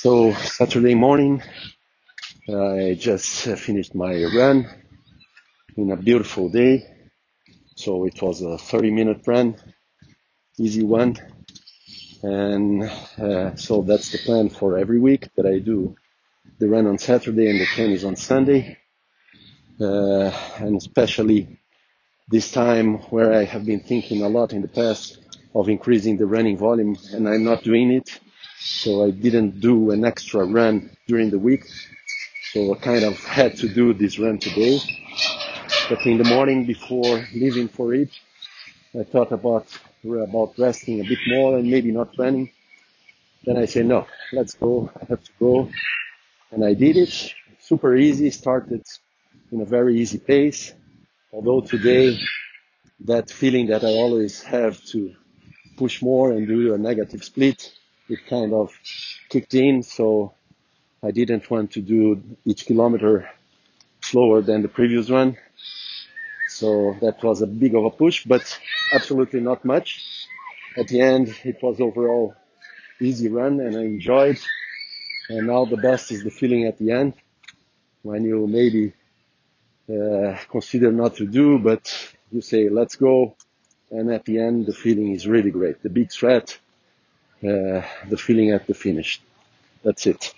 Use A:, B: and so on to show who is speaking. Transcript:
A: So Saturday morning, I just finished my run in a beautiful day. So it was a 30 minute run, easy one. And uh, so that's the plan for every week that I do the run on Saturday and the tennis on Sunday. Uh, and especially this time where I have been thinking a lot in the past of increasing the running volume and I'm not doing it. So I didn't do an extra run during the week. So I kind of had to do this run today. But in the morning before leaving for it, I thought about, about resting a bit more and maybe not running. Then I said, no, let's go. I have to go. And I did it. Super easy. Started in a very easy pace. Although today that feeling that I always have to push more and do a negative split, it kind of kicked in. So I didn't want to do each kilometer slower than the previous one. So that was a big of a push, but absolutely not much. At the end, it was overall easy run and I enjoyed. And now the best is the feeling at the end when you maybe uh, consider not to do, but you say, let's go. And at the end, the feeling is really great. The big threat, Uh, the feeling at the finish. That's it.